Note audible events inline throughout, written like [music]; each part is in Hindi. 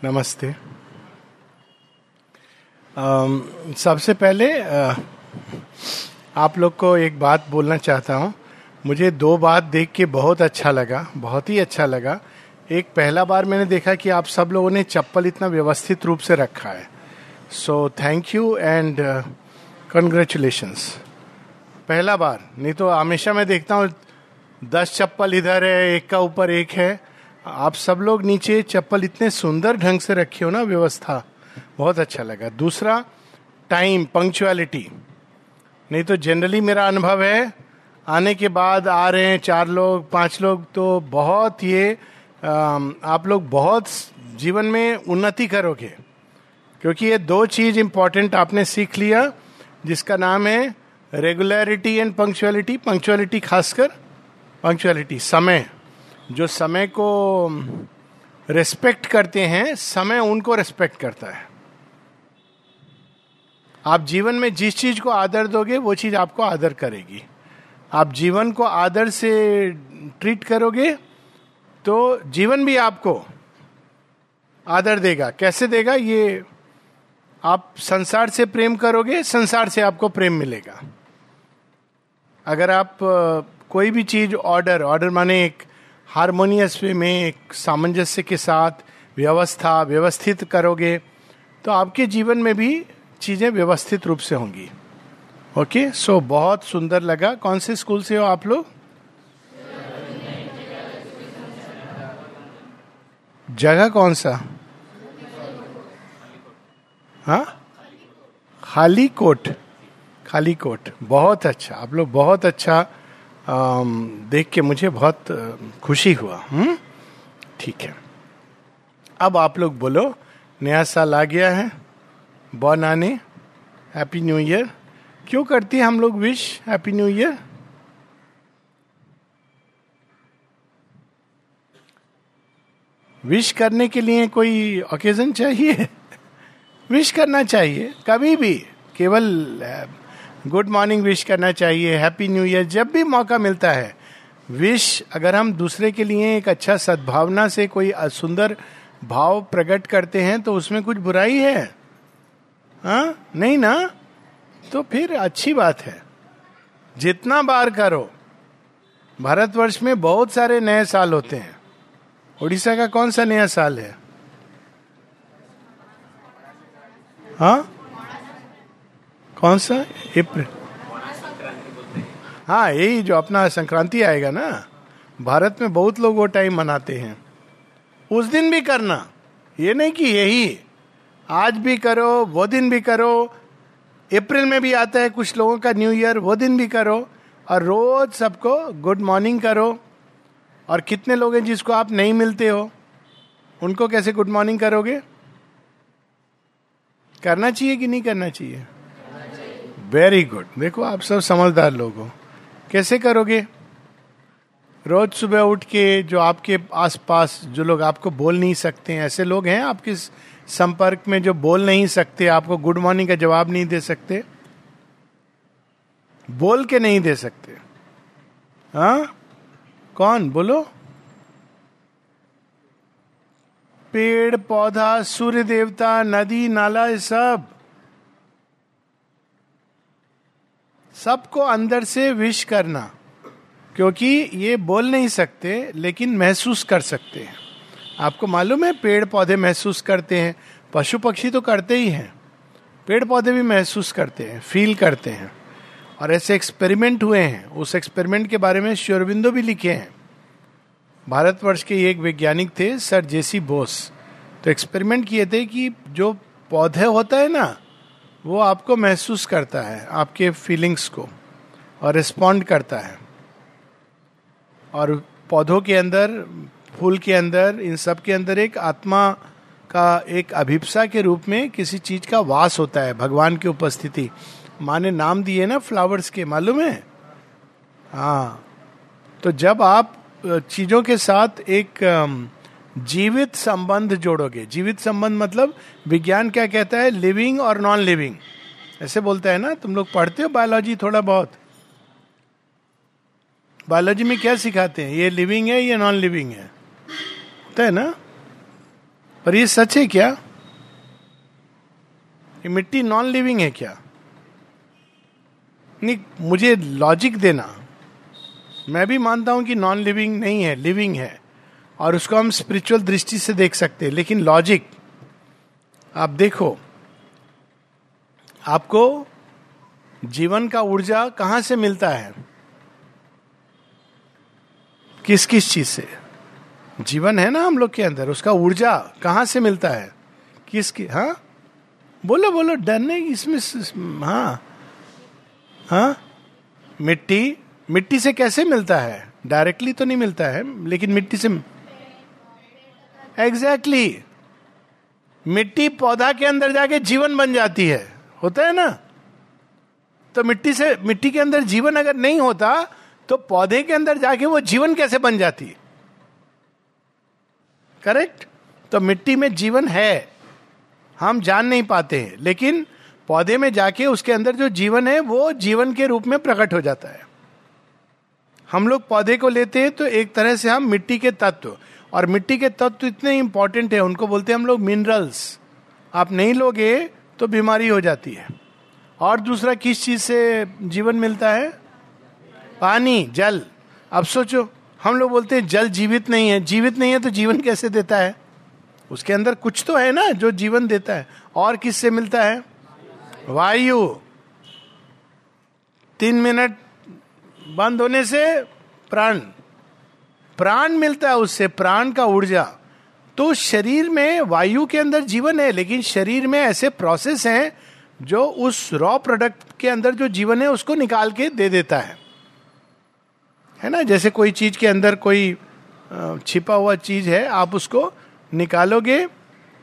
नमस्ते। सबसे पहले आप लोग को एक बात बोलना चाहता हूँ। मुझे दो बात देख के बहुत अच्छा लगा, बहुत ही अच्छा लगा। एक, पहला बार मैंने देखा कि आप सब लोगों ने चप्पल इतना व्यवस्थित रूप से रखा है। So thank you and congratulations पहला बार, नहीं तो हमेशा मैं देखता हूँ, दस चप्पल इधर है, एक का ऊपर एक है। आप सब लोग नीचे चप्पल इतने सुंदर ढंग से रखे हो ना व्यवस्था, बहुत अच्छा लगा। दूसरा टाइम पंक्चुअलिटी नहीं तो जनरली मेरा अनुभव है, आने के बाद आ रहे हैं चार लोग, पाँच लोग तो बहुत ये आप लोग बहुत जीवन में उन्नति करोगे। क्योंकि ये दो चीज़ इंपॉर्टेंट आपने सीख लिया, जिसका नाम है रेगुलरिटी एंड पंक्चुअलिटी पंक्चुअलिटी खासकर पंक्चुअलिटी समय। जो समय को रेस्पेक्ट करते हैं, समय उनको रेस्पेक्ट करता है। आप जीवन में जिस चीज़ को आदर दोगे, वो चीज़ आपको आदर करेगी। आप जीवन को आदर से ट्रीट करोगे तो जीवन भी आपको आदर देगा। कैसे देगा? ये आप संसार से प्रेम करोगे, संसार से आपको प्रेम मिलेगा। अगर आप कोई भी चीज़ ऑर्डर ऑर्डर माने एक हारमोनियस वे में एक सामंजस्य के साथ व्यवस्था व्यवस्थित करोगे तो आपके जीवन में भी चीज़ें व्यवस्थित रूप से होंगी। Okay okay? सो so, बहुत सुंदर लगा। कौन से स्कूल से हो आप लोग? जगह कौन सा? हाँ? खाली कोट। खाली कोट। बहुत अच्छा। आप लोग बहुत अच्छा देख के मुझे बहुत खुशी हुआ हम्म? ठीक है। अब आप लोग बोलो, नया साल आ गया है बॉन आने हैप्पी न्यू ईयर क्यों करती है हम लोग wish happy new year wish करने के लिए कोई ओकेजन चाहिए? [laughs] विश करना चाहिए, कभी भी, केवल गुड मॉर्निंग विश करना चाहिए, हैप्पी न्यू ईयर, जब भी मौका मिलता है। विश, अगर हम दूसरे के लिए एक अच्छा सद्भावना से कोई सुंदर भाव प्रकट करते हैं तो उसमें कुछ बुराई है। हा? नहीं ना? तो फिर अच्छी बात है। जितना बार करो, भारतवर्ष में बहुत सारे नए साल होते हैं। उड़ीसा का कौन सा नया साल है? हाँ? कौन सा? अप्रैल। हाँ यही जो अपना संक्रांति आएगा ना, भारत में बहुत लोग वो टाइम मनाते हैं। उस दिन भी करना। ये नहीं कि यही। आज भी करो, वो दिन भी करो। अप्रैल में भी आता है कुछ लोगों का न्यू ईयर वो दिन भी करो। और रोज सबको गुड मॉर्निंग करो। और कितने लोग हैं जिसको आप नहीं मिलते हो? उनको कैसे गुड मॉर्निंग करोगे? करना चाहिए कि नहीं करना चाहिए? वेरी गुड देखो, आप सब समझदार लोग हो। कैसे करोगे? रोज सुबह उठ के जो आपके आसपास जो लोग आपको बोल नहीं सकते हैं, ऐसे लोग हैं आपके संपर्क में जो बोल नहीं सकते, आपको गुड मॉर्निंग का जवाब नहीं दे सकते? बोल के नहीं दे सकते। हाँ? कौन? बोलो। पेड़, पौधा, सूर्य देवता, नदी, नाला सब। सबको अंदर से विश करना, क्योंकि ये बोल नहीं सकते, लेकिन महसूस कर सकते हैं। आपको मालूम है पेड़ पौधे महसूस करते हैं पशु पक्षी तो करते ही हैं। पेड़ पौधे भी महसूस करते हैं फील करते हैं, और ऐसे एक्सपेरिमेंट हुए हैं। उस एक्सपेरिमेंट के बारे में श्योरबिंदो भी लिखे हैं। भारतवर्ष के एक वैज्ञानिक थे, सर जेसी बोस। तो एक्सपेरिमेंट किए थे कि जो पौधे होता है ना वो आपको महसूस करता है, आपके फीलिंग्स को और रिस्पॉन्ड करता है। और पौधों के अंदर, फूल के अंदर, इन सब के अंदर एक आत्मा का एक अभिप्सा के रूप में किसी चीज़ का वास होता है, भगवान की उपस्थिति। माँ ने नाम दिए ना फ्लावर्स के, मालूम है? हाँ। तो जब आप चीज़ों के साथ एक जीवित संबंध जोड़ोगे। जीवित संबंध मतलब विज्ञान क्या कहता है? लिविंग और नॉन लिविंग ऐसे बोलता है ना? तुम लोग पढ़ते हो? बायोलॉजी थोड़ा बहुत। बायोलॉजी में क्या सिखाते हैं? ये लिविंग है, ये नॉन लिविंग है। होता है ना? पर ये सच है क्या? ये मिट्टी नॉन लिविंग है क्या? नहीं, मुझे लॉजिक देना। मैं भी मानता हूँ कि नॉन लिविंग नहीं है लिविंग है। और उसको हम स्पिरिचुअल दृष्टि से देख सकते हैं। लेकिन लॉजिक आप देखो, आपको जीवन का ऊर्जा कहाँ से मिलता है? किस किस चीज़ से? जीवन है ना हम लोग के अंदर, उसका ऊर्जा कहाँ से मिलता है? किस की हाँ? बोलो बोलो डरने इसमें हाँ हाँ? मिट्टी मिट्टी से कैसे मिलता है? डायरेक्टली तो नहीं मिलता है, लेकिन मिट्टी से एग्जैक्टली exactly. मिट्टी पौधा के अंदर जाके जीवन बन जाती है। होता है ना? तो मिट्टी से, मिट्टी के अंदर जीवन अगर नहीं होता तो पौधे के अंदर जाके वो जीवन कैसे बन जाती? करेक्ट तो मिट्टी में जीवन है। हम जान नहीं पाते हैं, लेकिन पौधे में जाके उसके अंदर जो जीवन है, वो जीवन के रूप में प्रकट हो जाता है। हम लोग पौधे को लेते हैं तो एक तरह से हम मिट्टी के तत्व और मिट्टी के तत्व इतने इंपॉर्टेंट है, उनको बोलते हैं हम लोग मिनरल्स आप नहीं लोगे तो बीमारी हो जाती है। और दूसरा किस चीज़ से जीवन मिलता है? पानी, जल। अब सोचो, हम लोग बोलते हैं जल जीवित नहीं है। जीवित नहीं है तो जीवन कैसे देता है? उसके अंदर कुछ तो है ना जो जीवन देता है। और किससे मिलता है? वायु। तीन मिनट बंद होने से प्राण। प्राण मिलता है, उससे प्राण का ऊर्जा। तो शरीर में वायु के अंदर जीवन है, लेकिन शरीर में ऐसे प्रोसेस हैं जो उस रॉ प्रोडक्ट के अंदर जो जीवन है, उसको निकाल के दे देता है। है ना? जैसे कोई चीज़ के अंदर कोई छिपा हुआ चीज़ है, आप उसको निकालोगे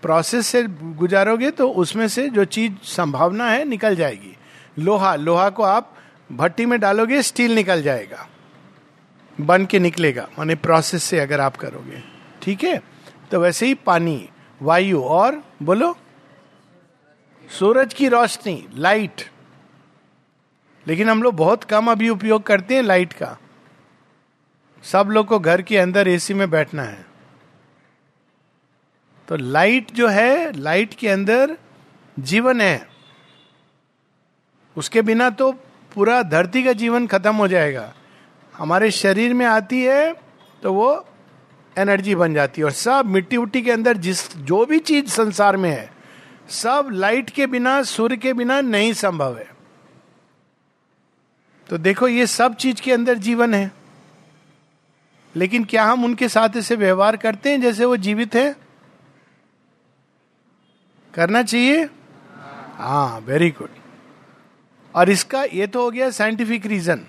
प्रोसेस से गुजारोगे तो उसमें से जो चीज़ संभावना है, निकल जाएगी। लोहा लोहा को आप भट्टी में डालोगे, स्टील निकल जाएगा। बन के निकलेगा, माने प्रोसेस से अगर आप करोगे। ठीक है? तो वैसे ही पानी, वायु और बोलो, सूरज की रोशनी लाइट लेकिन हम लोग बहुत कम अभी उपयोग करते हैं लाइट का। सब लोग को घर के अंदर एसी में बैठना है। तो लाइट जो है लाइट के अंदर जीवन है। उसके बिना तो पूरा धरती का जीवन खत्म हो जाएगा। हमारे शरीर में आती है तो वो एनर्जी बन जाती है। और सब मिट्टी उट्टी के अंदर जिस, जो भी चीज़ संसार में है, सब लाइट के बिना, सूर्य के बिना नहीं संभव है। तो देखो, ये सब चीज़ के अंदर जीवन है। लेकिन क्या हम उनके साथ ऐसे व्यवहार करते हैं जैसे वो जीवित है? करना चाहिए? हाँ वेरी गुड और इसका ये तो हो गया साइंटिफिक रीजन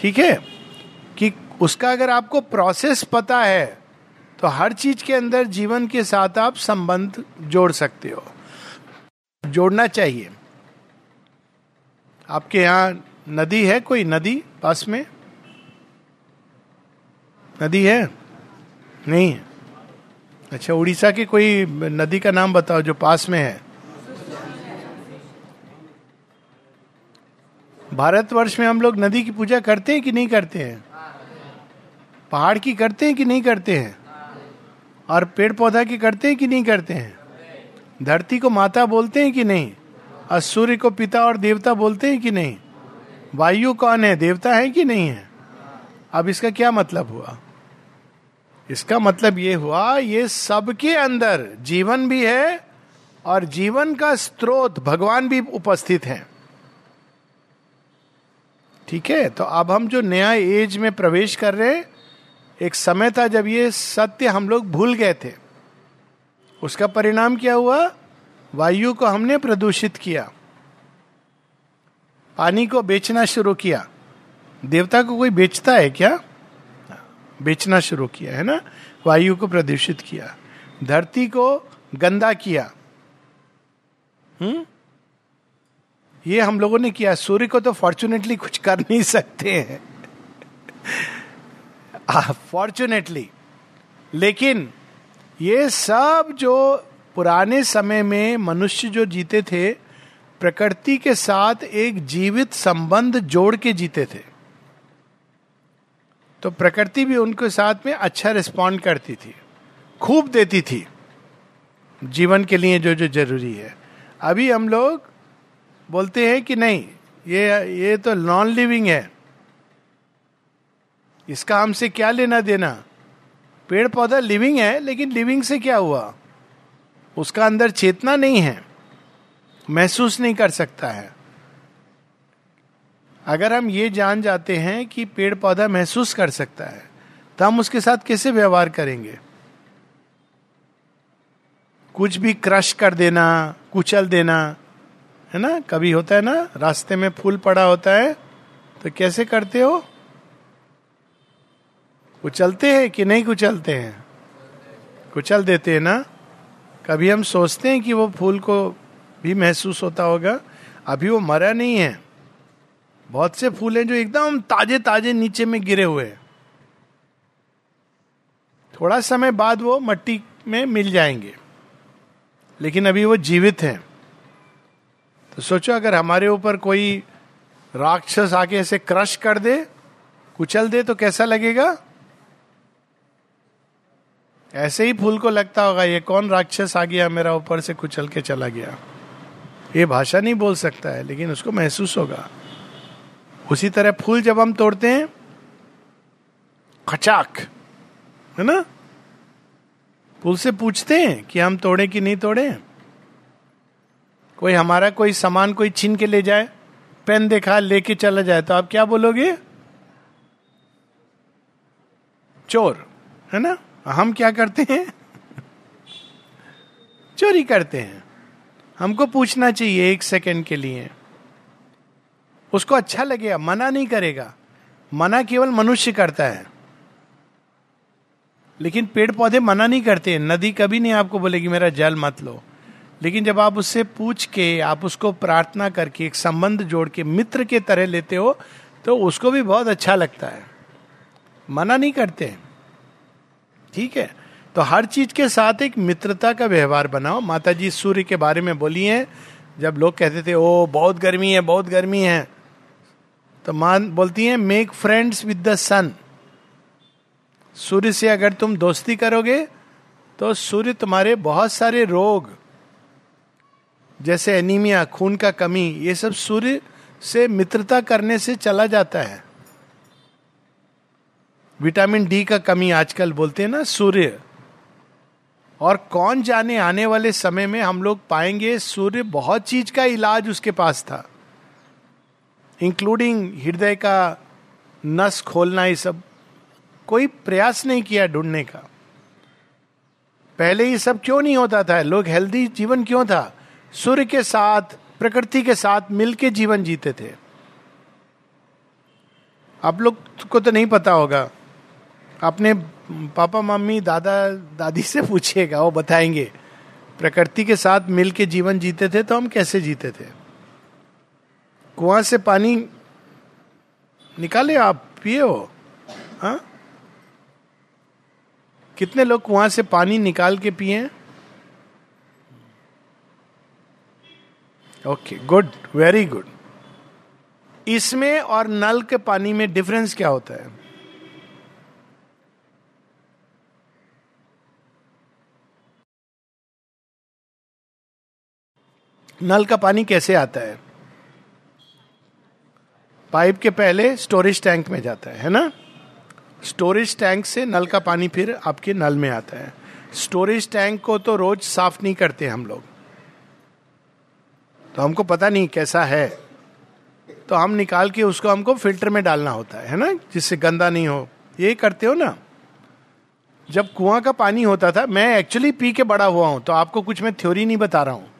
ठीक है? कि उसका अगर आपको प्रोसेस पता है तो हर चीज़ के अंदर जीवन के साथ आप संबंध जोड़ सकते हो। जोड़ना चाहिए। आपके यहाँ नदी है कोई? नदी? पास में? नदी है? नहीं है। अच्छा उड़ीसा की कोई नदी का नाम बताओ जो पास में है। भारतवर्ष में हम लोग नदी की पूजा करते हैं कि नहीं करते हैं? पहाड़ की करते हैं कि नहीं करते हैं? और पेड़ पौधा की करते हैं कि नहीं करते हैं? धरती को माता बोलते हैं कि नहीं? और सूर्य को पिता और देवता बोलते हैं कि नहीं? वायु कौन है? देवता है कि नहीं है? अब इसका क्या मतलब हुआ? इसका मतलब ये हुआ, ये सबके अंदर जीवन भी है और जीवन का स्रोत भगवान भी उपस्थित है। ठीक है? तो अब हम जो नया एज में प्रवेश कर रहे हैं एक समय था जब ये सत्य हम लोग भूल गए थे। उसका परिणाम क्या हुआ? वायु को हमने प्रदूषित किया। पानी को बेचना शुरू किया। देवता को कोई बेचता है क्या? बेचना शुरू किया, है ना? वायु को प्रदूषित किया। धरती को गंदा किया। हम्म? ये हम लोगों ने किया। सूर्य को तो फॉर्चुनेटली कुछ कर नहीं सकते हैं। [laughs] फॉर्चुनेटली लेकिन ये सब जो पुराने समय में मनुष्य जो जीते थे, प्रकृति के साथ एक जीवित संबंध जोड़ के जीते थे। तो प्रकृति भी उनके साथ में अच्छा रिस्पॉन्ड करती थी, खूब देती थी, जीवन के लिए जो जो ज़रूरी है। अभी हम लोग बोलते हैं कि नहीं, ये ये तो नॉन लिविंग है। इसका हमसे क्या लेना देना? पेड़ पौधा लिविंग है, लेकिन लिविंग से क्या हुआ? उसका अंदर चेतना नहीं है, महसूस नहीं कर सकता है। अगर हम ये जान जाते हैं कि पेड़ पौधा महसूस कर सकता है तो हम उसके साथ कैसे व्यवहार करेंगे? कुछ भी क्रश कर देना, कुचल देना, है ना? कभी होता है ना, रास्ते में फूल पड़ा होता है तो कैसे करते हो? कुचलते हैं कि नहीं कुचलते हैं? कुचल देते हैं ना? कभी हम सोचते हैं कि वो फूल को भी महसूस होता होगा, अभी वो मरा नहीं है। बहुत से फूल हैं जो एकदम ताजे ताजे नीचे में गिरे हुए हैं। थोड़ा समय बाद वो मट्टी में मिल जाएँगे। लेकिन अभी वो जीवित हैं। तो सोचो, अगर हमारे ऊपर कोई राक्षस आके ऐसे क्रश कर दे, कुचल दे तो कैसा लगेगा? ऐसे ही फूल को लगता होगा, ये कौन राक्षस आ गया मेरा ऊपर से कुचल के चला गया? ये भाषा नहीं बोल सकता है, लेकिन उसको महसूस होगा। उसी तरह फूल जब हम तोड़ते हैं, खचाक, है ना? फूल से पूछते हैं कि हम तोड़े कि नहीं तोड़े? कोई हमारा कोई सामान कोई छीन के ले जाए, पेन देखा, लेके चला जाए तो आप क्या बोलोगे? चोर, है ना? हम क्या करते हैं? चोरी करते हैं। हमको पूछना चाहिए एक सेकंड के लिए। उसको अच्छा लगेगा, मना नहीं करेगा। मना केवल मनुष्य करता है। लेकिन पेड़ पौधे मना नहीं करते। नदी कभी नहीं आपको बोलेगी, मेरा जल मत लो। लेकिन जब आप उससे पूछ के, आप उसको प्रार्थना करके, एक संबंध जोड़ के, मित्र के तरह लेते हो तो उसको भी बहुत अच्छा लगता है। मना नहीं करते। ठीक है? तो हर चीज़ के साथ एक मित्रता का व्यवहार बनाओ। माता जी सूर्य के बारे में बोली है, जब लोग कहते थे, ओ, बहुत गर्मी है, बहुत गर्मी है। तो माँ बोलती हैं make friends with the sun सूर्य से अगर तुम दोस्ती करोगे तो सूर्य तुम्हारे बहुत सारे रोग, जैसे एनीमिया, खून का कमी, ये सब सूर्य से मित्रता करने से चला जाता है। विटामिन डी का कमी आजकल बोलते हैं ना, सूर्य। और कौन जाने आने वाले समय में हम लोग पाएँगे, सूर्य बहुत चीज़ का इलाज उसके पास था। इंक्लूडिंग हृदय का नस खोलना, ये सब कोई प्रयास नहीं किया ढूँढने का। पहले ये सब क्यों नहीं होता था? लोग हेल्दी जीवन क्यों था? सूर्य के साथ, प्रकृति के साथ मिलके जीवन जीते थे। आप लोग को तो नहीं पता होगा। अपने पापा, मम्मी, दादा, दादी से पूछिएगा, वो बताएँगे। प्रकृति के साथ मिलके जीवन जीते थे तो हम कैसे जीते थे? कुआँ से पानी निकाले आप, पिए हो? हाँ? कितने लोग कुआँ से पानी निकाल के पिए ओके, गुड, वेरी गुड। इसमें और नल के पानी में डिफरेंस क्या होता है? नल का पानी कैसे आता है? पाइप के पहले स्टोरेज टैंक में जाता है है ना? स्टोरेज टैंक से नल का पानी फिर आपके नल में आता है। स्टोरेज टैंक को तो रोज साफ़ नहीं करते हम लोग। तो हमको पता नहीं कैसा है। तो हम निकाल के उसको हमको फ़िल्टर में डालना होता है है ना? जिससे गंदा नहीं हो। ये करते हो ना? जब कुआँ का पानी होता था, मैं एक्चुअली पी के बड़ा हुआ हूँ तो आपको कुछ मैं थ्योरी नहीं बता रहा हूँ।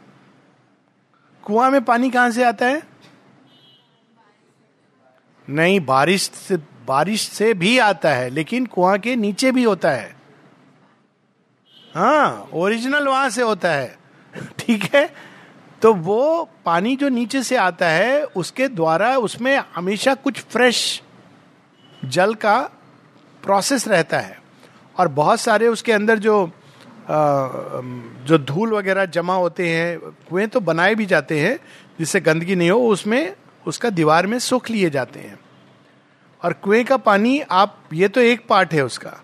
कुआँ में पानी कहाँ से आता है? नहीं, बारिश से बारिश से भी आता है, लेकिन कुआँ के नीचे भी होता है। हाँ ओरिजिनल वहाँ से होता है। [laughs] ठीक है? तो वो पानी जो नीचे से आता है, उसके द्वारा उसमें हमेशा कुछ फ्रेश जल का प्रोसेस रहता है। और बहुत सारे उसके अंदर जो जो धूल वगैरह जमा होते हैं, कुएँ तो बनाए भी जाते हैं, जिससे गंदगी नहीं हो, उसमें, उसका दीवार में सुख लिए जाते हैं। और कुएँ का पानी, आप, ये तो एक पार्ट है उसका।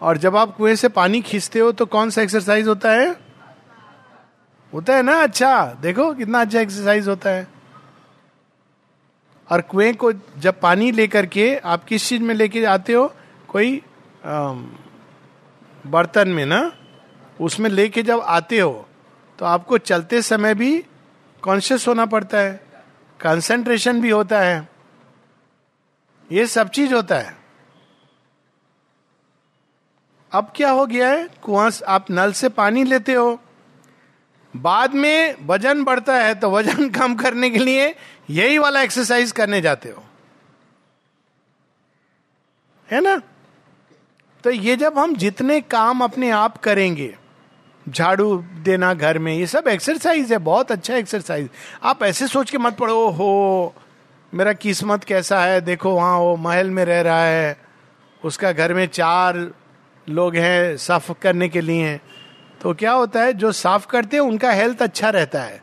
और जब आप कुएँ से पानी खींचते हो तो कौन सा एक्सरसाइज होता है? होता है ना? अच्छा देखो कितना अच्छा एक्सरसाइज होता है। और कुएँ को जब पानी लेकर के आप किस चीज़ में लेके आते हो? कोई बर्तन में ना? उसमें लेके जब आते हो तो आपको चलते समय भी कॉन्शियस होना पड़ता है कंसेंट्रेशन भी होता है। ये सब चीज़ होता है। अब क्या हो गया है? कुआँ आप नल से पानी लेते हो। बाद में वज़न बढ़ता है तो वज़न [laughs] कम करने के लिए यही वाला एक्सरसाइज करने जाते हो। है ना? तो ये जब हम जितने काम अपने आप करेंगे झाड़ू देना घर में, ये सब एक्सरसाइज है, बहुत अच्छा एक्सरसाइज आप ऐसे सोच के मत पढ़ो हो मेरा किस्मत कैसा है? देखो वहाँ वो महल में रह रहा है। उसका घर में चार लोग हैं साफ़ करने के लिए। तो क्या होता है, जो साफ़ करते हैं, उनका हेल्थ अच्छा रहता है।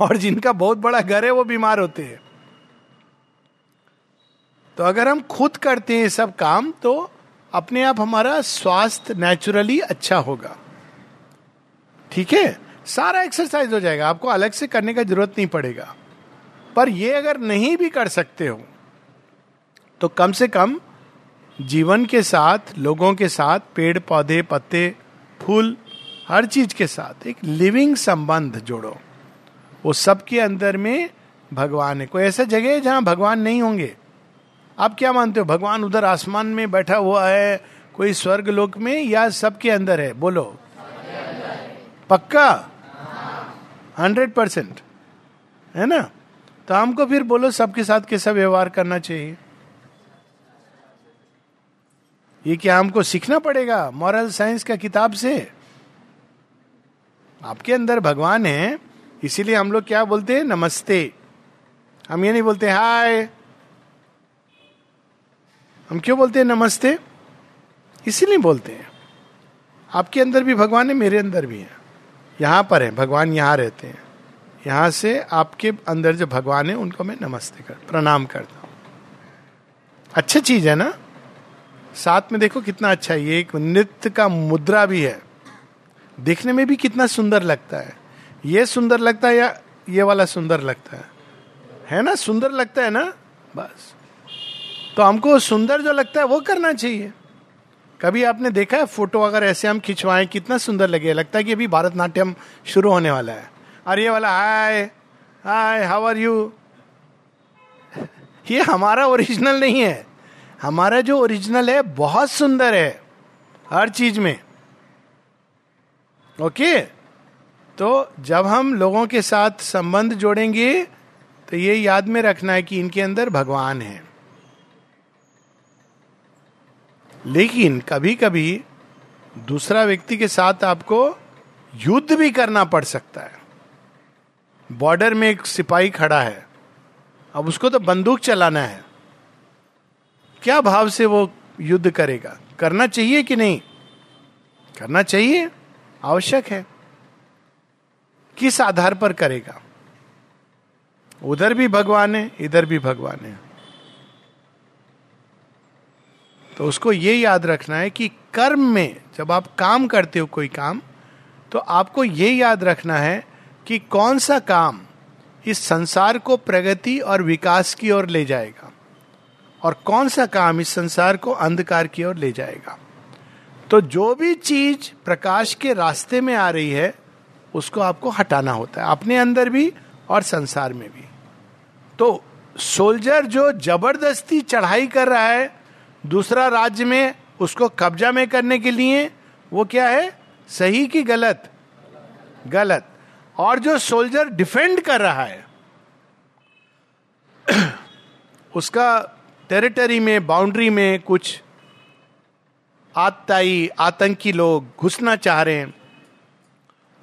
और जिनका बहुत बड़ा घर है, वो बीमार होते हैं। तो अगर हम खुद करते हैं सब काम तो अपने आप हमारा स्वास्थ्य नेचुरली अच्छा होगा। ठीक है? सारा एक्सरसाइज हो जाएगा। आपको अलग से करने का ज़रूरत नहीं पड़ेगा। पर ये अगर नहीं भी कर सकते हो तो कम से कम जीवन के साथ, लोगों के साथ, पेड़, पौधे, पत्ते, फूल, हर चीज़ के साथ एक लिविंग संबंध जोड़ो। वो सबके अंदर में भगवान है। कोई ऐसा जगह है जहाँ भगवान नहीं होंगे? आप क्या मानते हो? भगवान उधर आसमान में बैठा हुआ है, कोई स्वर्ग लोक में या सबके अंदर है? बोलो। पक्का? हंड्रेड परसेंट है ना? तो हमको फिर बोलो, सबके साथ कैसा व्यवहार करना चाहिए? ये क्या हमको सीखना पड़ेगा मॉरल साइंस का किताब से? आपके अंदर भगवान है, इसीलिए हम लोग क्या बोलते हैं? नमस्ते। हम ये नहीं बोलते, हाय। हम क्यों बोलते हैं नमस्ते? इसीलिए बोलते हैं। आपके अंदर भी भगवान है, मेरे अंदर भी है। यहाँ पर है, भगवान यहाँ रहते हैं। यहाँ से आपके अंदर जो भगवान है, उनको मैं नमस्ते कर, प्रणाम करता हूँ। अच्छी चीज़ है ना? साथ में देखो कितना अच्छा है, ये एक नृत्य का मुद्रा भी है। देखने में भी कितना सुंदर लगता है। ये सुंदर लगता है या ये वाला सुंदर लगता है? है ना? सुंदर लगता है ना? बस। तो हमको सुंदर जो लगता है, वो करना चाहिए। कभी आपने देखा है फ़ोटो अगर ऐसे हम खिंचवाएँ, कितना सुंदर लगे? लगता है कि अभी भारतनाट्यम शुरू होने वाला है। और ये वाला, hi hi how are you ये हमारा ओरिजिनल नहीं है। हमारा जो ओरिजिनल है, बहुत सुंदर है, हर चीज़ में। ओके? तो जब हम लोगों के साथ संबंध जोड़ेंगे तो ये याद में रखना है कि इनके अंदर भगवान है। लेकिन कभी कभी दूसरा व्यक्ति के साथ आपको युद्ध भी करना पड़ सकता है। बॉर्डर में एक सिपाही खड़ा है। अब उसको तो बंदूक चलाना है। क्या भाव से वो युद्ध करेगा? करना चाहिए कि नहीं? करना चाहिए। आवश्यक है। किस आधार पर करेगा? उधर भी भगवान है, इधर भी भगवान है। तो उसको ये याद रखना है कि कर्म में जब आप काम करते हो कोई काम तो आपको ये याद रखना है कि कौन सा काम इस संसार को प्रगति और विकास की ओर ले जाएगा और कौन सा काम इस संसार को अंधकार की ओर ले जाएगा। तो जो भी चीज़ प्रकाश के रास्ते में आ रही है, उसको आपको हटाना होता है, अपने अंदर भी और संसार में भी। तो सोल्जर जो ज़बरदस्ती चढ़ाई कर रहा है दूसरा राज्य में उसको कब्जा में करने के लिए वो क्या है? सही कि गलत। गलत। और जो सोल्जर डिफेंड कर रहा है, [clears throat] उसका टेरिटरी में बाउंड्री में कुछ आतताई, आतंकी लोग घुसना चाह रहे हैं,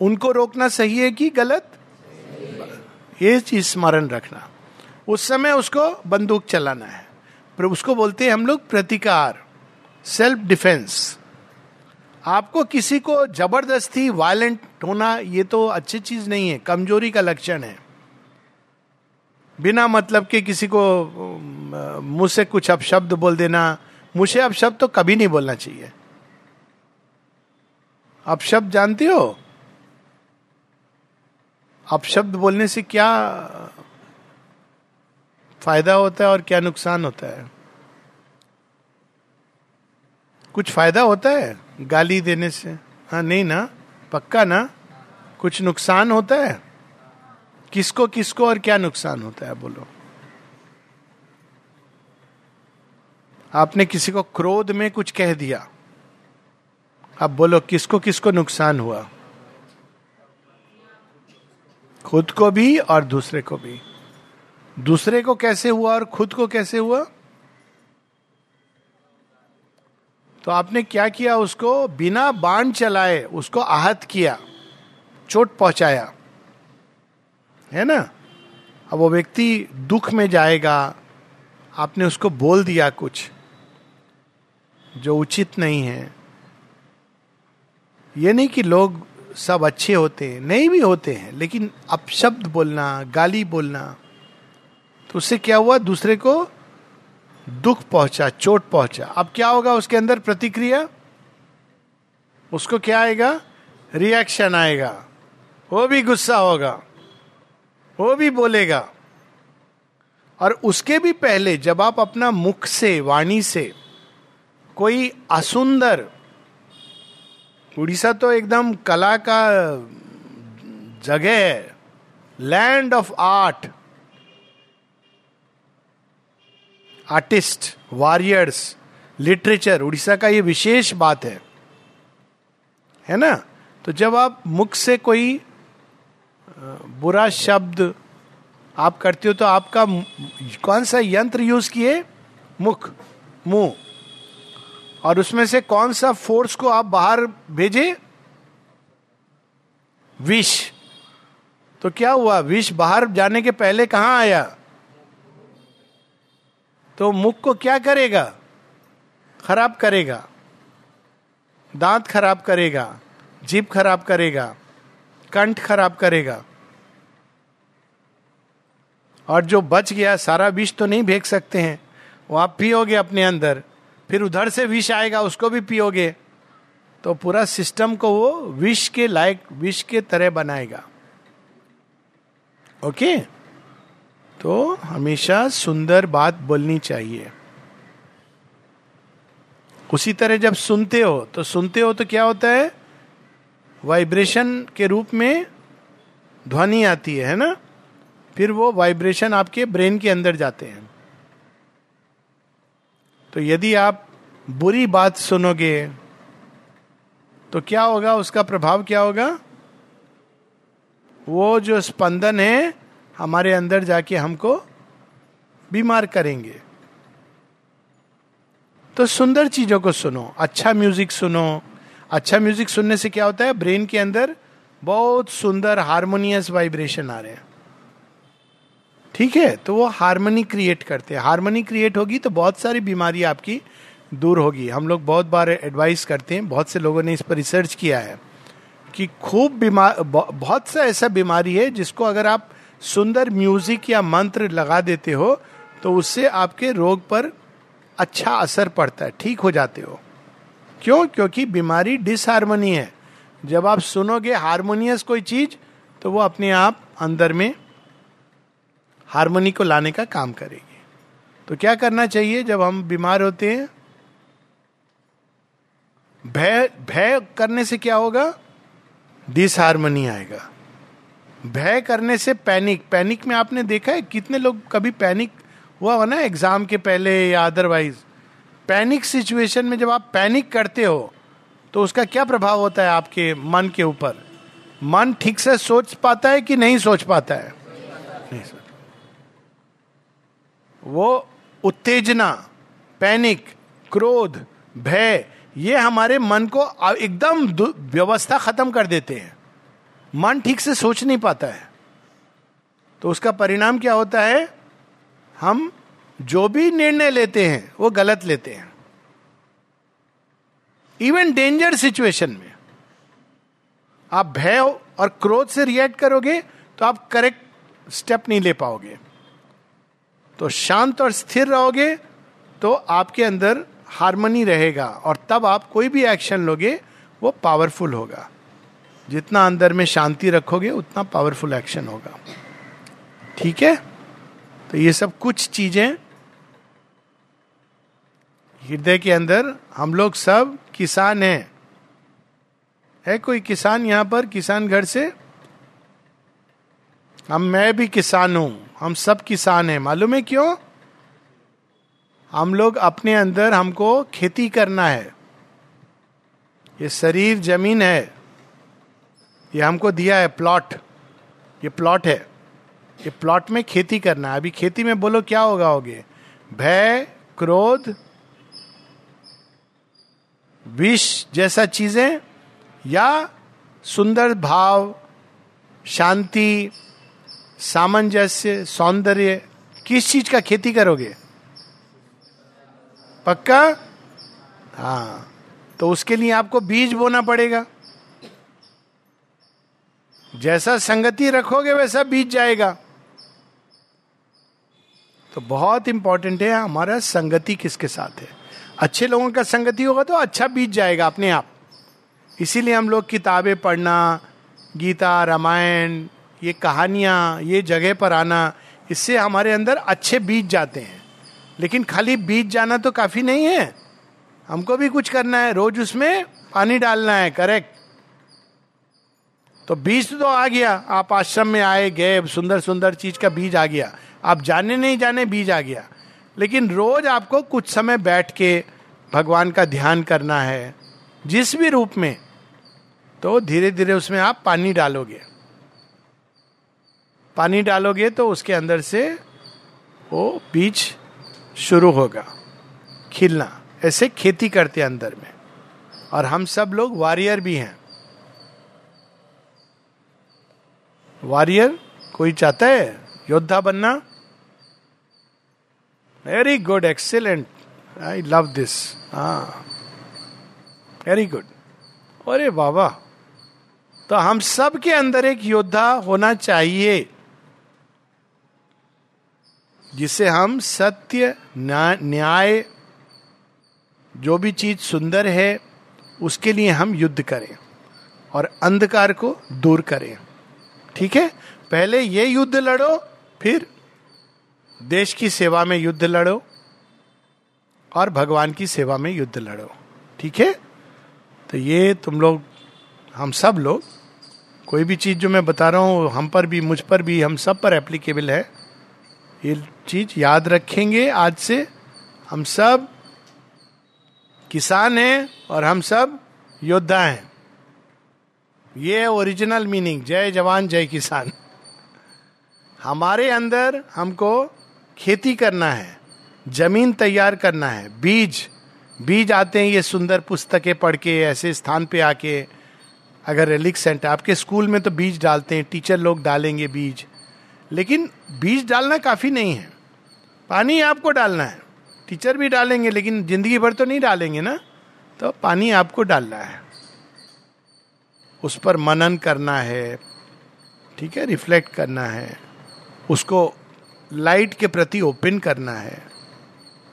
उनको रोकना सही है कि गलत? ये चीज़ स्मरण रखना। उस समय उसको बंदूक चलाना है। उसको बोलते हैं हम लोग प्रतिकार सेल्फ डिफेंस आपको किसी को ज़बरदस्ती वायलेंट होना, ये तो अच्छी चीज़ नहीं है, कमज़ोरी का लक्षण है। बिना मतलब के किसी को मुँह से कुछ अपशब्द बोल देना मुझे अपशब्द तो कभी नहीं बोलना चाहिए। अपशब्द जानती हो? अपशब्द बोलने से क्या फ़ायदा होता है और क्या नुकसान होता है? कुछ फ़ायदा होता है गाली देने से? हाँ नहीं ना? पक्का ना? कुछ नुकसान होता है? किसको किसको और क्या नुकसान होता है, बोलो। आपने किसी को क्रोध में कुछ कह दिया। अब बोलो, किसको किसको नुकसान हुआ? खुद को भी और दूसरे को भी। दूसरे को कैसे हुआ और खुद को कैसे हुआ? तो आपने क्या किया उसको? बिना बाण चलाए उसको आहत किया, चोट पहुँचाया। है ना? अब वो व्यक्ति दुख में जाएगा, आपने उसको बोल दिया कुछ जो उचित नहीं है। ये नहीं कि लोग सब अच्छे होते हैं, नहीं भी होते हैं, लेकिन अपशब्द बोलना, गाली बोलना तो उससे क्या हुआ? दूसरे को दुख पहुँचा, चोट पहुँचा। अब क्या होगा उसके अंदर प्रतिक्रिया? उसको क्या आएगा? रिएक्शन आएगा। वो भी गुस्सा होगा। वो भी बोलेगा। और उसके भी पहले जब आप अपना मुख से, वाणी से कोई असुंदर, उड़ीसा तो एकदम कला का जगह है land of art artist, warriors, literature, Orissa का ये विशेष बात है। है ना? तो जब आप मुख से कोई बुरा शब्द आप करते हो तो आपका कौन सा यंत्र यूज़ किए? मुख, मुँह। और उसमें से कौन सा फोर्स को आप बाहर भेजे? विष। तो क्या हुआ? विष बाहर जाने के पहले कहाँ आया? तो मुख को क्या करेगा? खराब करेगा। दांत खराब करेगा। जीप खराब करेगा। कंठ खराब करेगा। और जो बच गया, सारा विष तो नहीं भेज सकते हैं। वो आप पियोगे अपने अंदर। फिर उधर से विष आएगा, उसको भी पियोगे। तो पूरा सिस्टम को वो विष के लायक, विष के तरह बनाएगा। ओके? तो हमेशा सुंदर बात बोलनी चाहिए। उसी तरह जब सुनते हो तो सुनते हो तो क्या होता है? वाइब्रेशन के रूप में ध्वनि आती है ना? फिर वो वाइब्रेशन आपके ब्रेन के अंदर जाते हैं। तो यदि आप बुरी बात सुनोगे तो क्या होगा? उसका प्रभाव क्या होगा? वो जो स्पंदन है हमारे अंदर जाके हमको बीमार करेंगे। तो सुंदर चीज़ों को सुनो अच्छा म्यूज़िक सुनो। अच्छा म्यूज़िक सुनने से क्या होता है? ब्रेन के अंदर बहुत सुंदर हारमोनियस वाइब्रेशन आ रहे हैं। ठीक है? तो वो हारमोनी क्रिएट करते हैं। हारमोनी क्रिएट होगी तो बहुत सारी बीमारी आपकी दूर होगी। हम लोग बहुत बार एडवाइस करते हैं, बहुत से लोगों ने इस पर रिसर्च किया है कि खूब बीमार बहुत सा ऐसा बीमारी है जिसको अगर आप सुंदर म्यूज़िक या मंत्र लगा देते हो तो उससे आपके रोग पर अच्छा असर पड़ता है, ठीक हो जाते हो। क्यों? क्योंकि बीमारी डिसहारमोनी है। जब आप सुनोगे हारमोनियस कोई चीज़ तो वो अपने आप अंदर में हारमोनी को लाने का काम करेगी। तो क्या करना चाहिए जब हम बीमार होते हैं? भय भय करने से क्या होगा? डिसहारमोनी आएगा। भय करने से पैनिक। पैनिक में आपने देखा है कितने लोग कभी पैनिक हुआ हो ना एग्ज़ाम के पहले या अदरवाइज़ पैनिक सिचुएशन में जब आप पैनिक करते हो तो उसका क्या प्रभाव होता है आपके मन के ऊपर? मन ठीक से सोच पाता है कि नहीं सोच पाता है? नहीं सोच वो उत्तेजना, पैनिक, क्रोध, भय, ये हमारे मन को एकदम व्यवस्था खत्म कर देते हैं। मन ठीक से सोच नहीं पाता है। तो उसका परिणाम क्या होता है? हम जो भी निर्णय लेते हैं, वो गलत लेते हैं। इवन डेंजर सिचुएशन में। आप भय और क्रोध से रिएक्ट करोगे तो आप करेक्ट स्टेप नहीं ले पाओगे। तो शांत और स्थिर रहोगे तो आपके अंदर हारमोनी रहेगा और तब आप कोई भी एक्शन लोगे, वो पावरफुल होगा। जितना अंदर में शांति रखोगे, उतना पावरफुल एक्शन होगा। ठीक है? तो ये सब कुछ चीज़ें हृदय के अंदर हम लोग सब किसान हैं। है कोई किसान यहाँ पर? किसान घर से? हम, मैं भी किसान हूँ। हम सब किसान हैं। मालूम है क्यों? हम लोग अपने अंदर हमको खेती करना है। ये शरीर, ज़मीन है। ये हमको दिया है प्लॉट। ये प्लॉट है। ये प्लॉट में खेती करना है। अभी खेती में बोलो क्या होगा होगे? भय, क्रोध, विष जैसा चीज़ें या सुंदर भाव, शांति, सामंजस्य, सौंदर्य, किस चीज़ का खेती करोगे? पक्का? हाँ। तो उसके लिए आपको बीज बोना पड़ेगा। जैसा संगति रखोगे वैसा बीज जाएगा। तो बहुत इंपॉर्टेंट है, हमारा संगति किसके साथ है? अच्छे लोगों का संगति होगा तो अच्छा बीज जाएगा अपने आप। इसीलिए हम लोग किताबें पढ़ना, गीता, रामायण, ये कहानियाँ, ये जगह पर आना, इससे हमारे अंदर अच्छे बीज जाते हैं। लेकिन खाली बीज जाना तो काफ़ी नहीं है। हमको भी कुछ करना है, रोज उसमें पानी डालना है करेक्ट तो बीज तो आ गया। आप आश्रम में आए, गए सुंदर सुंदर चीज़ का बीज आ गया। आप जाने नहीं जाने बीज आ गया। लेकिन रोज आपको कुछ समय बैठ के भगवान का ध्यान करना है, जिस भी रूप में तो धीरे धीरे उसमें आप पानी डालोगे। पानी डालोगे तो उसके अंदर से वो बीज शुरू होगा, खिलना। ऐसे खेती करते अंदर में। और हम सब लोग वॉरियर भी हैं। वॉरियर, कोई चाहता है? योद्धा बनना? Very good excellent I love this हाँ। वेरी गुड अरे बाबा तो हम सब के अंदर एक योद्धा होना चाहिए, जिसे हम सत्य न्याय, जो भी चीज़ सुंदर है, उसके लिए हम युद्ध करें और अंधकार को दूर करें। ठीक है? पहले ये युद्ध लड़ो, फिर देश की सेवा में युद्ध लड़ो और भगवान की सेवा में युद्ध लड़ो। ठीक है? तो ये तुम लोग, हम सब लोग, कोई भी चीज़ जो मैं बता रहा हूँ, हम पर भी, मुझ पर भी, हम सब पर एप्लीकेबल है। ये चीज़ याद रखेंगे आज से। हम सब किसान हैं और हम सब योद्धा हैं। ये ओरिजिनल मीनिंग जय जवान, जय किसान। हमारे अंदर हमको खेती करना है, ज़मीन तैयार करना है, बीज बीज आते हैं ये सुंदर पुस्तकें पढ़ के, ऐसे स्थान पे आके, अगर रिलिक सेंटर आपके स्कूल में तो बीज डालते हैं टीचर लोग डालेंगे बीज, लेकिन बीज डालना काफ़ी नहीं है। पानी आपको डालना है टीचर भी डालेंगे, लेकिन ज़िंदगी भर तो नहीं डालेंगे ना तो पानी आपको डालना है। उस पर मनन करना है, ठीक है रिफ्लेक्ट करना है, उसको लाइट के प्रति ओपन करना है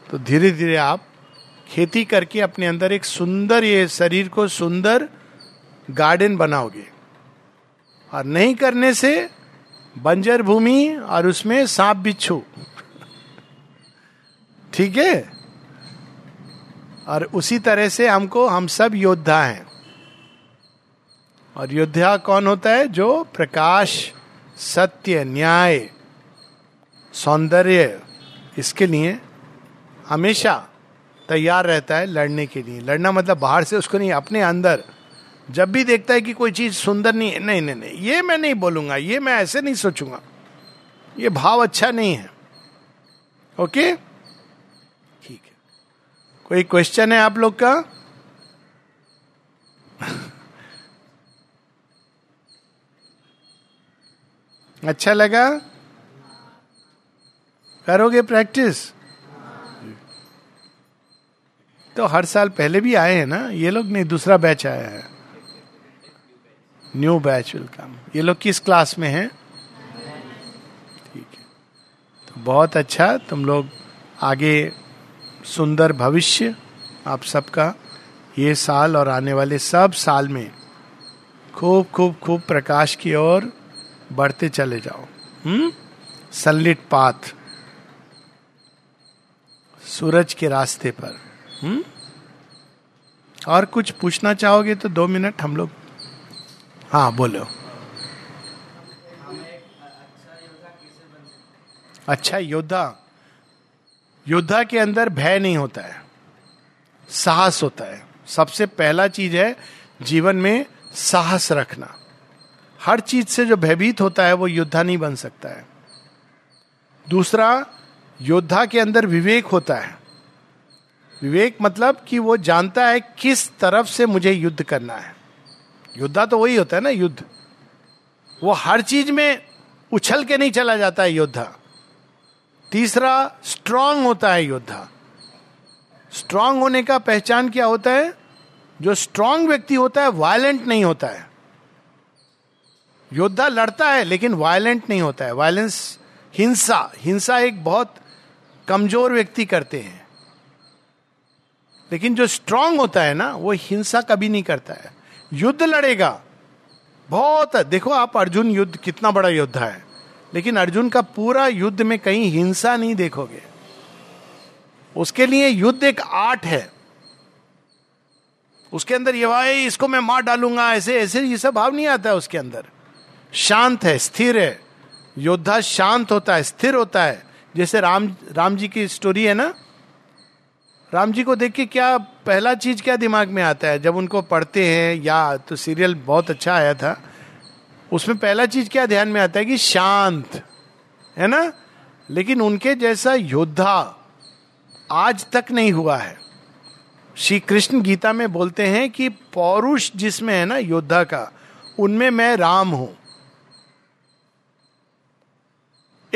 तो धीरे धीरे आप खेती करके अपने अंदर एक सुंदर ये शरीर को सुंदर गार्डन बनाओगे। और नहीं करने से बंजर भूमि और उसमें सांप बिच्छू, ठीक है? और उसी तरह से हमको, हम सब योद्धा हैं। और योद्धा कौन होता है? जो प्रकाश, सत्य, न्याय, सौंदर्य, इसके लिए हमेशा तैयार रहता है लड़ने के लिए। लड़ना मतलब बाहर से उसको नहीं, अपने अंदर। जब भी देखता है कि कोई चीज़ सुंदर नहीं है, नहीं नहीं नहीं, ये मैं नहीं बोलूँगा, ये मैं ऐसे नहीं सोचूँगा। ये भाव अच्छा नहीं है। ओके? ठीक है। कोई क्वेश्चन है आप लोग का? अच्छा लगा? करोगे प्रैक्टिस तो हर साल पहले भी आए हैं ना? ये लोग नहीं, दूसरा बैच आया है। न्यू बैच वेलकम ये लोग किस क्लास में हैं? ठीक है। तो बहुत अच्छा। तुम लोग आगे सुंदर भविष्य आप सबका ये साल और आने वाले सब साल में खूब खूब खूब प्रकाश की ओर बढ़ते चले जाओ। हम्म? सनलिट पाथ सूरज के रास्ते पर। हम्म? और कुछ पूछना चाहोगे तो दो मिनट हम लोग हाँ बोलो। अच्छा योद्धा। योद्धा के अंदर भय नहीं होता है। साहस होता है। सबसे पहला चीज़ है जीवन में साहस रखना। हर चीज़ से जो भयभीत होता है, वो योद्धा नहीं बन सकता है। दूसरा, योद्धा के अंदर विवेक होता है। विवेक मतलब कि वो जानता है किस तरफ़ से मुझे युद्ध करना है। योद्धा तो वही होता है ना, युद्ध। वो हर चीज़ में उछल के नहीं चला जाता है योद्धा। तीसरा स्ट्रांग होता है योद्धा। स्ट्रांग होने का पहचान क्या होता है? जो स्ट्रांग व्यक्ति होता है वायलेंट नहीं होता है। योद्धा लड़ता है, लेकिन वायलेंट नहीं होता है। वायलेंस हिंसा। हिंसा एक बहुत कमज़ोर व्यक्ति करते हैं। लेकिन जो स्ट्रांग होता है ना, वो हिंसा कभी नहीं करता है। युद्ध लड़ेगा। बहुत, देखो आप अर्जुन युद्ध, कितना बड़ा योद्धा है। लेकिन अर्जुन का पूरा युद्ध में कहीं हिंसा नहीं देखोगे। उसके लिए युद्ध एक आर्ट है। उसके अंदर ये भाई, इसको मैं मार डालूँगा, ऐसे ऐसे, ये सब भाव नहीं आता है उसके अंदर। शांत है, स्थिर है। योद्धा शांत होता है, स्थिर होता है। जैसे राम राम जी की स्टोरी है ना? राम जी को देख के क्या, पहला चीज़ क्या दिमाग में आता है? जब उनको पढ़ते हैं, या तो सीरियल बहुत अच्छा आया था, उसमें पहला चीज़ क्या ध्यान में आता है कि शांत, है ना? लेकिन उनके जैसा योद्धा आज तक नहीं हुआ है। श्री कृष्ण गीता में बोलते हैं कि पौरुष जिसमें है ना, योद्धा का, उनमें मैं राम हूँ।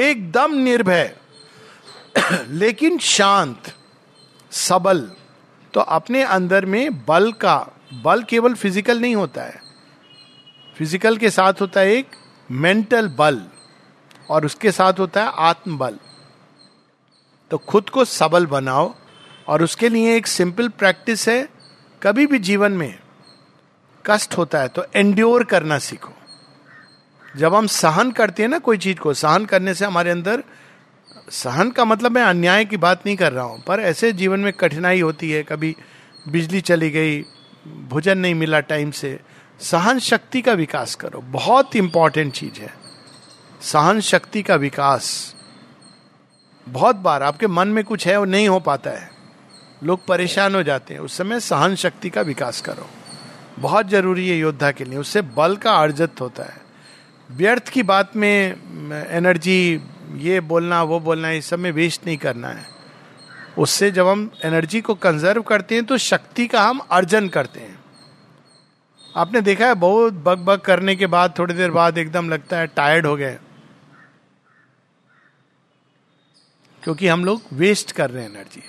एकदम निर्भय, लेकिन शांत, सबल। तो अपने अंदर में बल का, बल केवल फ़िज़िकल नहीं होता है। फ़िज़िकल के साथ होता है एक मेंटल बल, और उसके साथ होता है आत्मबल। तो खुद को सबल बनाओ, और उसके लिए एक सिंपल प्रैक्टिस है, कभी भी जीवन में कष्ट होता है तो एंड्योर करना सीखो। जब हम सहन करते हैं ना कोई चीज़ को, सहन करने से हमारे अंदर, सहन का मतलब मैं अन्याय की बात नहीं कर रहा हूँ, पर ऐसे जीवन में कठिनाई होती है, कभी बिजली चली गई, भोजन नहीं मिला टाइम से, सहन शक्ति का विकास करो, बहुत इंपॉर्टेंट चीज़ है। सहन शक्ति का विकास, बहुत बार आपके मन में कुछ है वो नहीं हो पाता है, लोग परेशान हो जाते हैं, उस समय सहन शक्ति का विकास करो, बहुत ज़रूरी है योद्धा के लिए, उससे बल का अर्जित होता है। व्यर्थ की बात में एनर्जी ये बोलना, वो बोलना इस सब में वेस्ट नहीं करना है। उससे जब हम एनर्जी को कंजर्व करते हैं तो शक्ति का हम अर्जन करते हैं। आपने देखा है, बहुत बग बग करने के बाद, थोड़ी देर बाद एकदम लगता है टायर्ड हो गए। क्योंकि हम लोग वेस्ट कर रहे हैं एनर्जी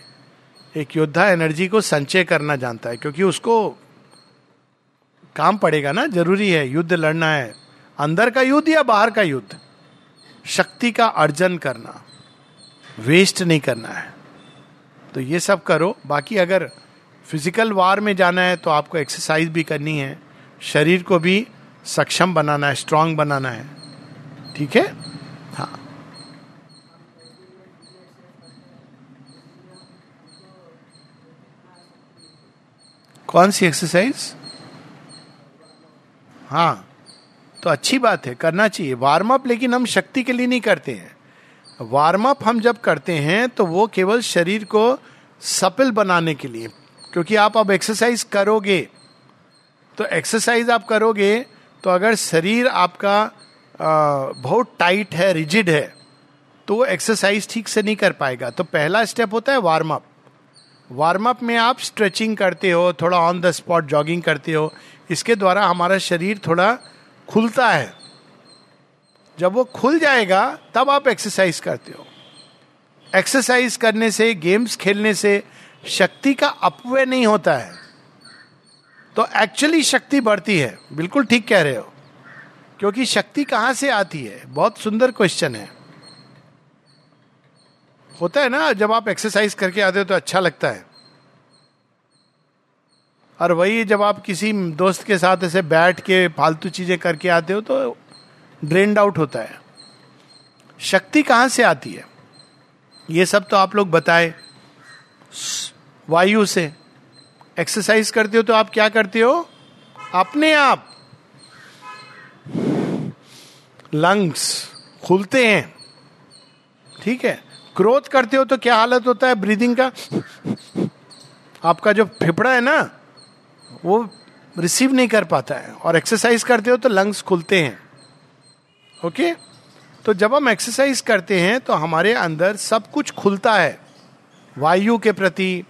एक योद्धा एनर्जी को संचय करना जानता है, क्योंकि उसको काम पड़ेगा ना, ज़रूरी है, युद्ध लड़ना है। अंदर का युद्ध या बाहर का युद्ध? शक्ति का अर्जन करना वेस्ट नहीं करना है। तो ये सब करो। बाकी अगर फ़िज़िकल वार में जाना है तो आपको एक्सरसाइज भी करनी है। शरीर को भी सक्षम बनाना है स्ट्रांग बनाना है। ठीक है? हाँ। कौन सी एक्सरसाइज हाँ। तो अच्छी बात है, करना चाहिए। वार्म अप लेकिन हम शक्ति के लिए नहीं करते हैं। वार्म अप हम जब करते हैं तो वो केवल शरीर को सफल बनाने के लिए। क्योंकि आप अब एक्सरसाइज करोगे तो एक्सरसाइज आप करोगे तो अगर शरीर आपका बहुत टाइट है रिजिड है तो वो एक्सरसाइज ठीक से नहीं कर पाएगा। तो पहला स्टेप होता है वार्म अप वार्म अप में आप स्ट्रेचिंग करते हो, थोड़ा ऑन द स्पॉट जॉगिंग करते हो, इसके द्वारा हमारा शरीर थोड़ा खुलता है। जब वो खुल जाएगा, तब आप एक्सरसाइज करते हो। एक्सरसाइज करने से गेम्स खेलने से शक्ति का अपव्यय नहीं होता है। तो एक्चुअली शक्ति बढ़ती है। बिल्कुल ठीक कह रहे हो। क्योंकि शक्ति कहाँ से आती है? बहुत सुंदर क्वेश्चन है। होता है ना, जब आप एक्सरसाइज करके आते हो तो अच्छा लगता है। और वही जब आप किसी दोस्त के साथ ऐसे बैठ के फालतू चीज़ें करके आते हो तो ड्रेन्ड आउट होता है। शक्ति कहाँ से आती है? ये सब तो आप लोग बताए। वायु से। एक्सरसाइज करते हो तो आप क्या करते हो? अपने आप। लंग्स खुलते हैं। ठीक है। क्रोध करते हो तो क्या हालत होता है? ब्रीदिंग का। आपका जो फेफड़ा है ना वो रिसीव नहीं कर पाता है। और एक्सरसाइज करते हो तो लंग्स खुलते हैं। ओके तो जब हम एक्सरसाइज करते हैं तो हमारे अंदर सब कुछ खुलता है। वायु के प्रति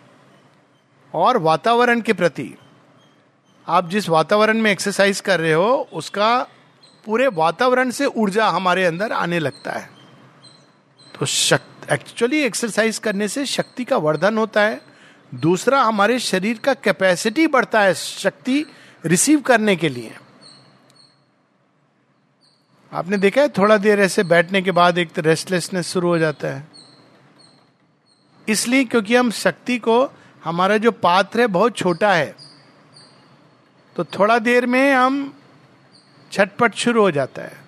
और वातावरण के प्रति। आप जिस वातावरण में एक्सरसाइज कर रहे हो, उसका पूरे वातावरण से ऊर्जा हमारे अंदर आने लगता है। तो शक्ति एक्चुअली एक्सरसाइज करने से शक्ति का वर्धन होता है। दूसरा, हमारे शरीर का कैपेसिटी बढ़ता है शक्ति रिसीव करने के लिए। आपने देखा है, थोड़ा देर ऐसे बैठने के बाद एक तो रेस्टलेसनेस शुरू हो जाता है। इसलिए क्योंकि हम शक्ति को, हमारा जो पात्र है, बहुत छोटा है। तो थोड़ा देर में हम छटपट शुरू हो जाता है।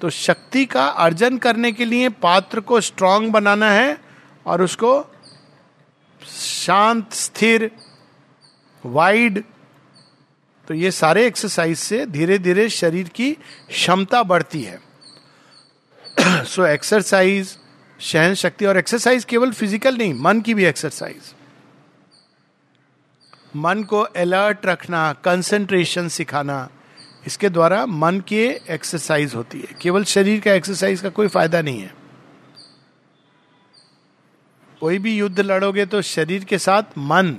तो शक्ति का अर्जन करने के लिए पात्र को स्ट्रांग बनाना है और उसको शांत, स्थिर वाइड तो ये सारे एक्सरसाइज से धीरे धीरे शरीर की क्षमता बढ़ती है। सो एक्सरसाइज सहन शक्ति और एक्सरसाइज केवल फ़िज़िकल नहीं, मन की भी एक्सरसाइज मन को अलर्ट रखना कंसंट्रेशन सिखाना, इसके द्वारा मन की एक्सरसाइज होती है। केवल शरीर का एक्सरसाइज का कोई फ़ायदा नहीं है। कोई भी युद्ध लड़ोगे तो शरीर के साथ मन।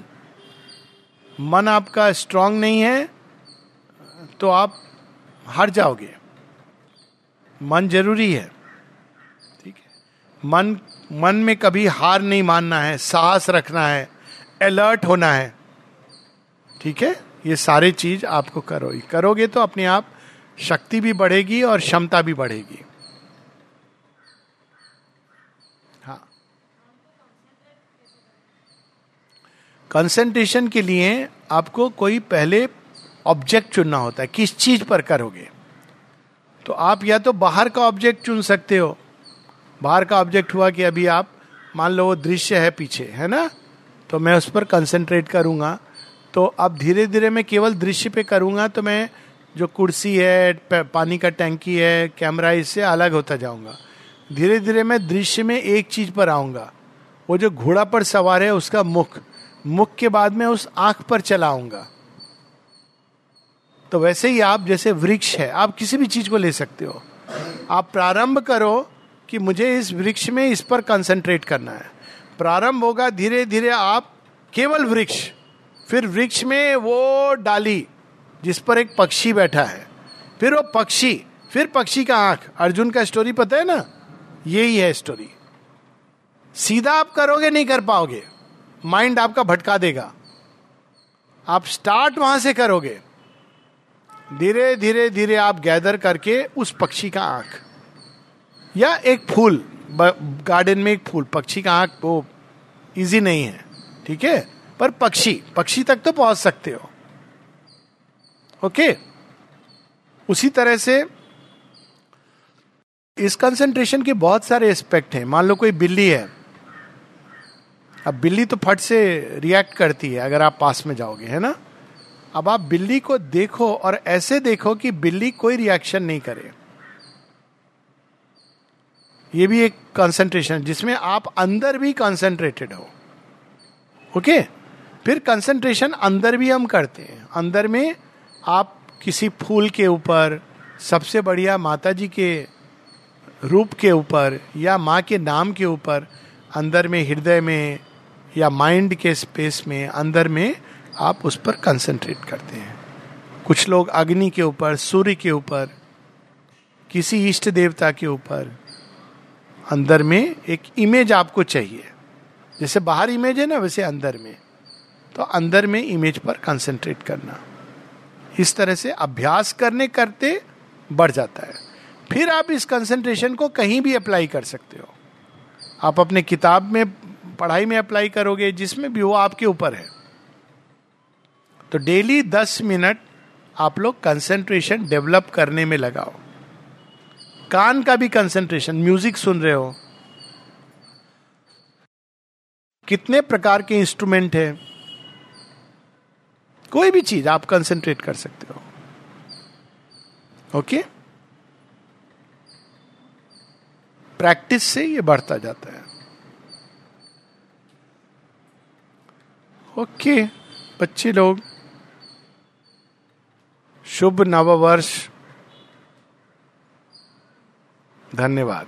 मन आपका स्ट्रांग नहीं है तो आप हार जाओगे। मन ज़रूरी है, ठीक है? मन मन में कभी हार नहीं मानना है, साहस रखना है अलर्ट होना है, ठीक है? ये सारे चीज़ आपको करो, करोगे तो अपने आप शक्ति भी बढ़ेगी और क्षमता भी बढ़ेगी। कंसेंट्रेशन के लिए आपको कोई पहले ऑब्जेक्ट चुनना होता है, किस चीज़ पर करोगे। तो आप या तो बाहर का ऑब्जेक्ट चुन सकते हो। बाहर का ऑब्जेक्ट हुआ कि अभी आप, मान लो वो दृश्य है पीछे, है ना? तो मैं उस पर कंसेंट्रेट करूँगा। तो अब धीरे धीरे मैं केवल दृश्य पे करूँगा तो मैं जो कुर्सी है पानी का टैंकी है, कैमरा, इससे अलग होता जाऊँगा। धीरे धीरे मैं दृश्य में एक चीज़ पर आऊँगा। वो जो घोड़ा पर सवार है, उसका मुख। मुख के बाद में उस आँख पर चलाऊँगा। तो वैसे ही आप जैसे वृक्ष है, आप किसी भी चीज़ को ले सकते हो। आप प्रारंभ करो कि मुझे इस वृक्ष में इस पर कंसंट्रेट करना है। प्रारंभ होगा धीरे धीरे आप केवल वृक्ष, फिर वृक्ष में वो डाली जिस पर एक पक्षी बैठा है, फिर वो पक्षी, फिर पक्षी का आँख। अर्जुन का स्टोरी पता है ना? यही है स्टोरी सीधा आप करोगे, नहीं कर पाओगे। माइंड आपका भटका देगा। आप स्टार्ट वहाँ से करोगे। धीरे धीरे धीरे आप गैदर करके उस पक्षी का आँख, या एक फूल गार्डन में एक फूल, पक्षी का आँख, वो इजी नहीं है, ठीक है? पर पक्षी पक्षी तक तो पहुँच सकते हो। ओके उसी तरह से इस कंसंट्रेशन के बहुत सारे एस्पेक्ट हैं। मान लो कोई बिल्ली है अब बिल्ली तो फट से रिएक्ट करती है, अगर आप पास में जाओगे, है ना? अब आप बिल्ली को देखो और ऐसे देखो कि बिल्ली कोई रिएक्शन नहीं करे। ये भी एक कंसंट्रेशन जिसमें आप अंदर भी कंसंट्रेटेड हो। ओके फिर कंसंट्रेशन अंदर भी हम करते हैं। अंदर में आप किसी फूल के ऊपर, सबसे बढ़िया माता जी के रूप के ऊपर या माँ के नाम के ऊपर, अंदर में, हृदय में या माइंड के स्पेस में, अंदर में आप उस पर कंसंट्रेट करते हैं। कुछ लोग अग्नि के ऊपर, सूर्य के ऊपर, किसी इष्ट देवता के ऊपर, अंदर में एक इमेज आपको चाहिए। जैसे बाहर इमेज है ना, वैसे अंदर में। तो अंदर में इमेज पर कंसंट्रेट करना। इस तरह से अभ्यास करने करते बढ़ जाता है। फिर आप इस कंसंट्रेशन को कहीं भी अप्लाई कर सकते हो। आप अपने किताब में पढ़ाई में अप्लाई करोगे, जिसमें भी वो आपके ऊपर है। तो डेली दस मिनट आप लोग कंसेंट्रेशन डेवलप करने में लगाओ। कान का भी कंसेंट्रेशन म्यूज़िक सुन रहे हो। कितने प्रकार के इंस्ट्रूमेंट है? कोई भी चीज़ आप कंसेंट्रेट कर सकते हो। ओके प्रैक्टिस से ये बढ़ता जाता है। ओके बच्चे लोग। शुभ नववर्ष। धन्यवाद।